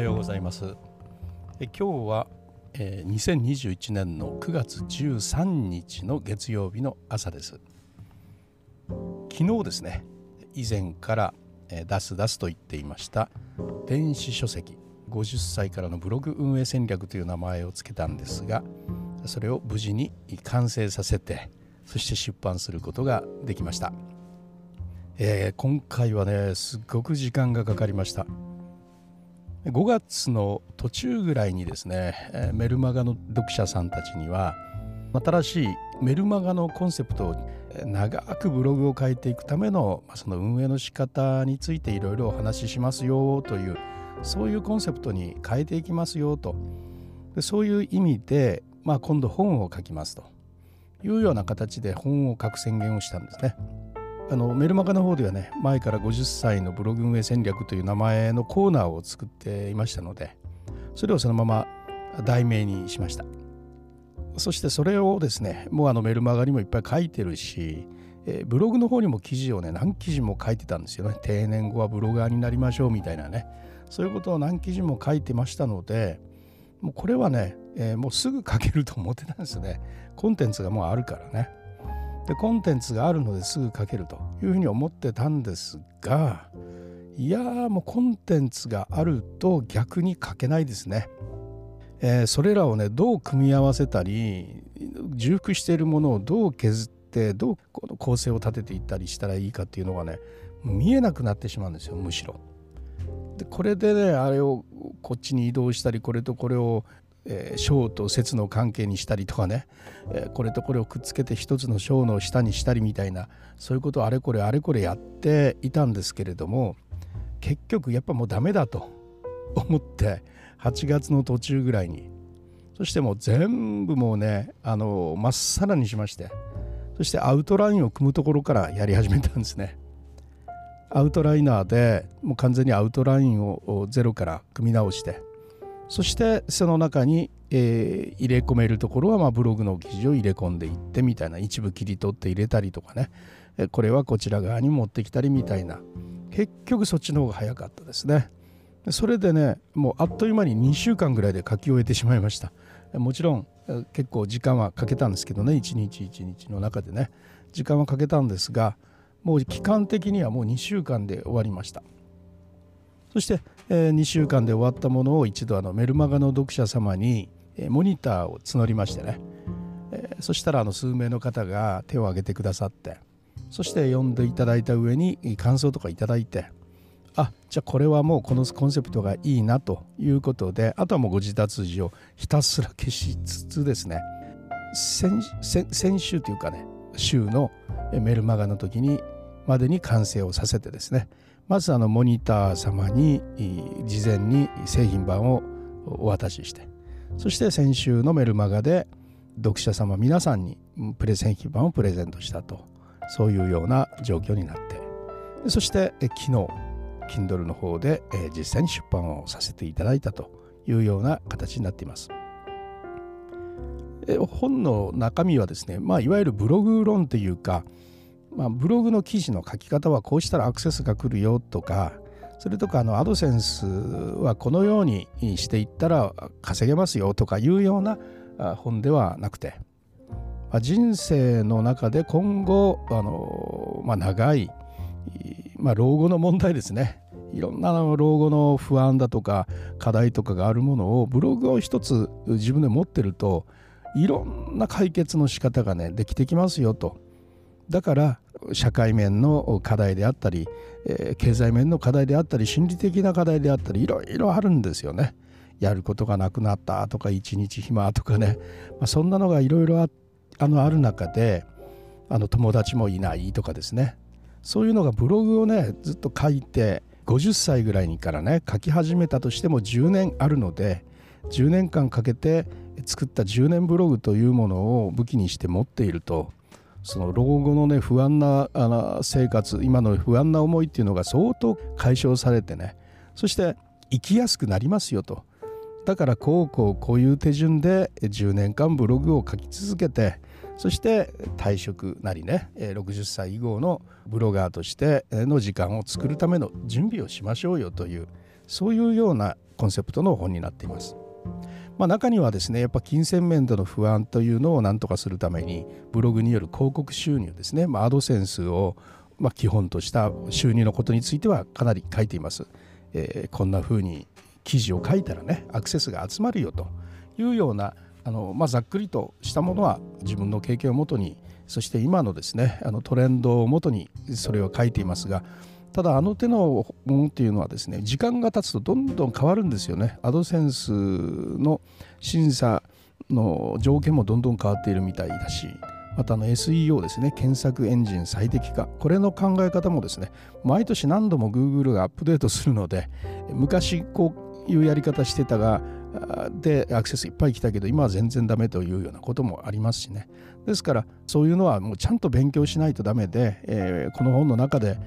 はようございます。え今日は、えー、2021年の9月13日の月曜日の朝です。昨日ですね以前から、えー、出す出すと言っていました電子書籍50歳からのブログ運営戦略という名前を付けたんですがそれを無事に完成させてそして出版することができました、えー、今回はねすっごく時間がかかりました。5月の途中ぐらいにですねメルマガの読者さんたちには新しいメルマガのコンセプトを長くブログを書いていくためのその運営の仕方についていろいろお話ししますよというそういうコンセプトに変えていきますよとそういう意味で、まあ、今度本を書きますというような形で本を書く宣言をしたんですね。あのメルマガの方ではね前から50歳のブログ運営戦略という名前のコーナーを作っていましたのでそれをそのまま題名にしました。そしてそれをですねもうあのメルマガにもいっぱい書いてるし、え、ブログの方にも記事をね何記事も書いてたんですよね。定年後はブロガーになりましょうみたいなね。そういうことを何記事も書いてましたのでもうこれはね、えー、もうすぐ書けると思ってたんですね。コンテンツがもうあるからね。でコンテンツがあるのですぐ書けるというふうに思ってたんですがいやーもうコンテンツがあると逆に書けないですね。えー、それらをねどう組み合わせたり重複しているものをどう削ってどうこの構成を立てていったりしたらいいかっていうのがね見えなくなってしまうんですよむしろ。でこれでねあれをこっちに移動したりこれとこれをえー、章と節の関係にしたりとかね、えー、これとこれをくっつけて一つの章の下にしたりみたいなそういうことをあれこれあれこれやっていたんですけれども結局やっぱもうダメだと思って8月の途中ぐらいにそしてもう全部もうねあのまっさらにしましてそしてアウトラインを組むところからやり始めたんですね。アウトライナーでもう完全にアウトラインをゼロから組み直してそしてその中に、えー、入れ込めるところは、ま、ブログの記事を入れ込んでいってみたいな一部切り取って入れたりとかね、これはこちら側に持ってきたりみたいな。結局そっちの方が早かったですね。それでねもうあっという間に2週間ぐらいで書き終えてしまいました。もちろん結構時間はかけたんですけどね一日一日の中でね。時間はかけたんですがもう期間的にはもう2週間で終わりました。そして、え、2週間で終わったものを一度あのメルマガの読者様に、え、モニターを募りましてね、え、そしたらあの数名の方が手を挙げてくださってそして読んでいただいた上に感想とかいただいてあじゃあこれはもうこのコンセプトがいいなということであとはもうご自達字をひたすら消しつつですね。先週というかね週のメルマガの時にまでに完成をさせてですね。まずあのモニター様に事前に製品版をお渡ししてそして先週のメルマガで読者様皆さんにプレゼン品版をプレゼントしたとそういうような状況になってそして昨日 Kindle の方で実際に出版をさせていただいたというような形になっています。本の中身はですね、まあ、いわゆるブログ論というかまあ、ブログの記事の書き方はこうしたらアクセスが来るよとかそれとかあのアドセンスはこのようにしていったら稼げますよとかいうような本ではなくて、まあ、人生の中で今後あの、まあ、長い、まあ、老後の問題ですねいろんな老後の不安だとか課題とかがあるものをブログを一つ自分で持ってるといろんな解決の仕方がねできてきますよと。だから社会面の課題であったり、えー、経済面の課題であったり心理的な課題であったりいろいろあるんですよね。やることがなくなったとか一日暇とかね、まあ、そんなのがいろいろあのある中であの友達もいないとかですねそういうのがブログをねずっと書いて50歳ぐらいからね書き始めたとしても10年あるので10年間かけて作った10年ブログというものを武器にして持っているとその老後のね不安なあの生活今の不安な思いっていうのが相当解消されてねそして生きやすくなりますよとだからこうこうこういう手順で10年間ブログを書き続けてそして退職なりね60歳以後のブロガーとしての時間を作るための準備をしましょうよというそういうようなコンセプトの本になっています。まあ、中にはですねやっぱ金銭面での不安というのを何とかするためにブログによる広告収入ですね、まあ、アドセンスをま基本とした収入のことについてはかなり書いています。えー、こんな風に記事を書いたらねアクセスが集まるよというようなあの、まあ、ざっくりとしたものは自分の経験をもとにそして今のですねあのトレンドをもとにそれを書いていますがただあの手のものっていうのはですね時間が経つとどんどん変わるんですよね。アドセンスの審査の条件もどんどん変わっているみたいだしまたあの SEO ですね検索エンジン最適化。これの考え方もですね毎年何度も Google がアップデートするので昔こういうやり方してたがでアクセスいっぱい来たけど今は全然ダメというようなこともありますしねですからそういうのはもうちゃんと勉強しないとダメで、えー、この本の中で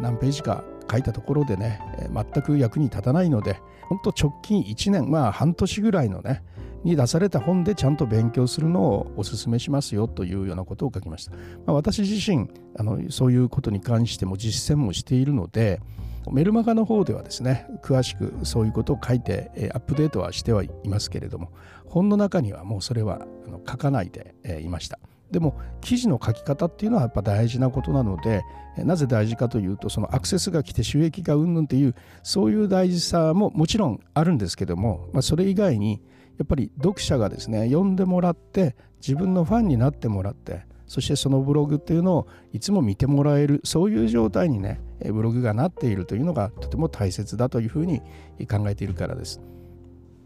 何ページか書いたところでね全く役に立たないので本当直近1年まあ半年ぐらいのねに出された本でちゃんと勉強するのをお勧めしますよというようなことを書きました。まあ、私自身あのそういうことに関しても実践もしているのでメルマガの方ではですね詳しくそういうことを書いてアップデートはしてはいますけれども本の中にはもうそれは書かないでいました。でも記事の書き方っていうのはやっぱ大事なことなのでなぜ大事かというとそのアクセスが来て収益がうんぬんっていうそういう大事さももちろんあるんですけども、まあ、それ以外にやっぱり読者がですね読んでもらって自分のファンになってもらってそしてそのブログっていうのをいつも見てもらえるそういう状態にねブログがなっているというのがとても大切だというふうに考えているからです。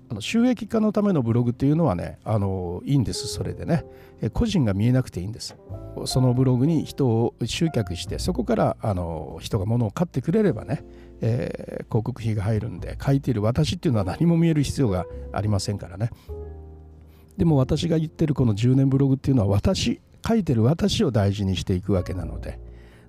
あの収益化のためのブログっていうのはねあのいいんですそれでね。個人が見えなくていいんです。そのブログに人を集客してそこからあの人が物を買ってくれればねえー、広告費が入るんで書いている私っていうのは何も見える必要がありませんからね。でも私が言ってるこの10年ブログっていうのは私書いてる私を大事にしていくわけなので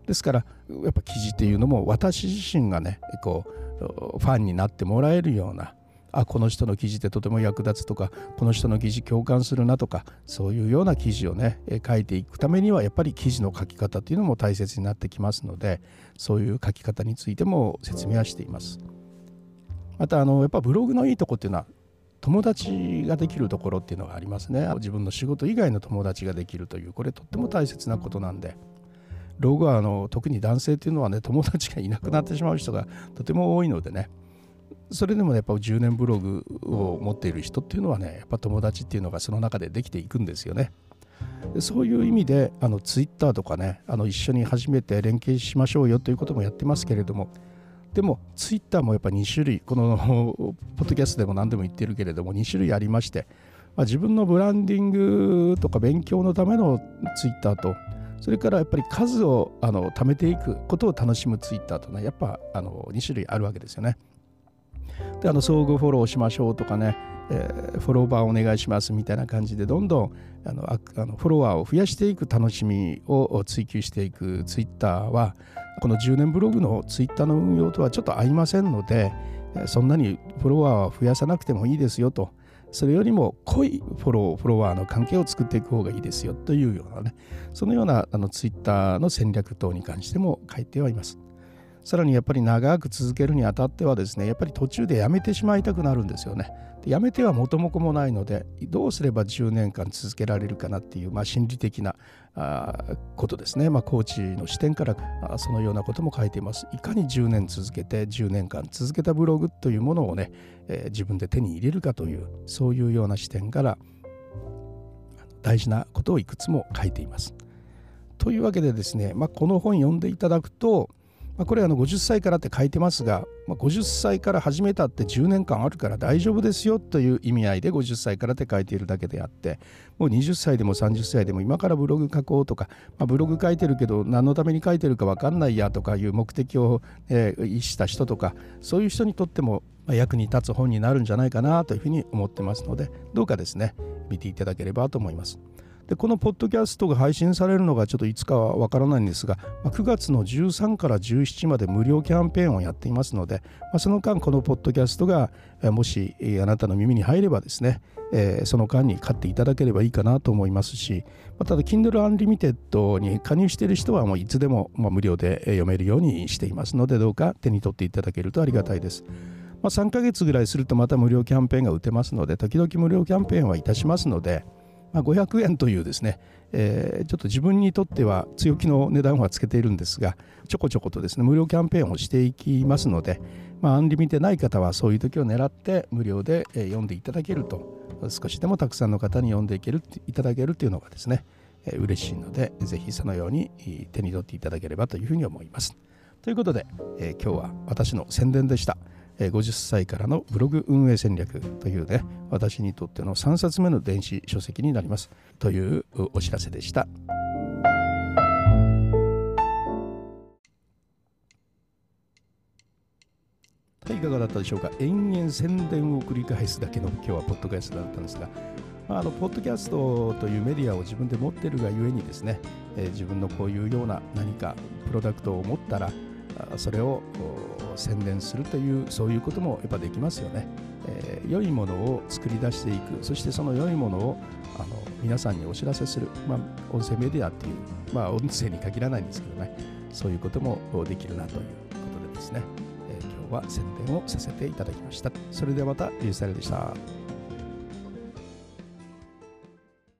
ですからやっぱ記事っていうのも私自身がねこうファンになってもらえるようなあこの人の記事ってとても役立つとかこの人の記事共感するなとかそういうような記事をね書いていくためにはやっぱり記事の書き方っていうのも大切になってきますのでそういう書き方についても説明はしています。またあのやっぱブログのいいとこっていうのは友達ができるところっていうのがありますね。自分の仕事以外の友達ができるというこれとっても大切なことなんで。老後はあの特に男性っていうのはね友達がいなくなってしまう人がとても多いのでね。それでもやっぱ10年ブログを持っている人っていうのはねやっぱ友達っていうのがその中でできていくんですよね。そういう意味であのツイッターとかねあの一緒に始めて連携しましょうよということもやってますけれどもでもツイッターもやっぱ2種類この ポッドキャストでも何でも言ってるけれども2種類ありまして、まあ、自分のブランディングとか勉強のためのツイッターとそれからやっぱり数をあの貯めていくことを楽しむツイッターとねやっぱあの2種類あるわけですよね。であの相互フォローしましょうとかね、えー、フォローバーお願いしますみたいな感じでどんどんあのあのフォロワーを増やしていく楽しみを追求していくツイッターはこの10年ブログのツイッターの運用とはちょっと合いませんのでそんなにフォロワーは増やさなくてもいいですよとそれよりも濃いフォローフォロワーの関係を作っていく方がいいですよというようなねそのようなあのツイッターの戦略等に関しても書いてはいます。さらにやっぱり長く続けるにあたってはですねやっぱり途中でやめてしまいたくなるんですよね。でやめては元も子もないのでどうすれば10年間続けられるかなっていう、まあ、心理的なあことですね、まあ、コーチの視点からあそのようなことも書いています。いかに10年続けて10年間続けたブログというものをね、えー、自分で手に入れるかというそういうような視点から大事なことをいくつも書いています。というわけでですね、まあ、この本読んでいただくとまあ、これあの50歳からって書いてますが、まあ、50歳から始めたって10年間あるから大丈夫ですよという意味合いで50歳からって書いているだけであってもう20歳でも30歳でも今からブログ書こうとか、まあ、ブログ書いてるけど何のために書いてるか分かんないやとかいう目的を、えー、意した人とかそういう人にとっても役に立つ本になるんじゃないかなというふうに思ってますのでどうかですね見ていただければと思います。でこのポッドキャストが配信されるのがちょっといつかはわからないんですが、ま、9月の13から17まで無料キャンペーンをやっていますので、ま、その間このポッドキャストがもしあなたの耳に入ればですね、え、その間に買っていただければいいかなと思いますし、ま、ただ Kindle Unlimited に加入している人はもういつでも、無料で読めるようにしていますのでどうか手に取っていただけるとありがたいです。まあ、3ヶ月ぐらいするとまた無料キャンペーンが打てますので、時々無料キャンペーンはいたしますので、まあ、500円というですね、えー、ちょっと自分にとっては強気の値段はつけているんですが、ちょこちょことですね、無料キャンペーンをしていきますので、まあ、アンリミテない方はそういう時を狙って無料で読んでいただけると、少しでもたくさんの方に読んでいけるいただけるというのがですね、えー、嬉しいので、ぜひそのように手に取っていただければというふうに思います。ということで、えー、今日は私の宣伝でした。50歳からのブログ運営戦略というね私にとっての3冊目の電子書籍になりますというお知らせでした。はい、いかがだったでしょうか？延々宣伝を繰り返すだけの今日はポッドキャストだったんですが、まあ、あのポッドキャストというメディアを自分で持ってるがゆえにですね、えー、自分のこういうような何かプロダクトを持ったらそれを宣伝するというそういうこともやっぱできますよね、えー、良いものを作り出していく。そしてその良いものをあの皆さんにお知らせする、まあ、音声メディアっていうまあ音声に限らないんですけどね。そういうこともできるなということでですね、えー、今日は宣伝をさせていただきました。それではまたリュースタイルでした。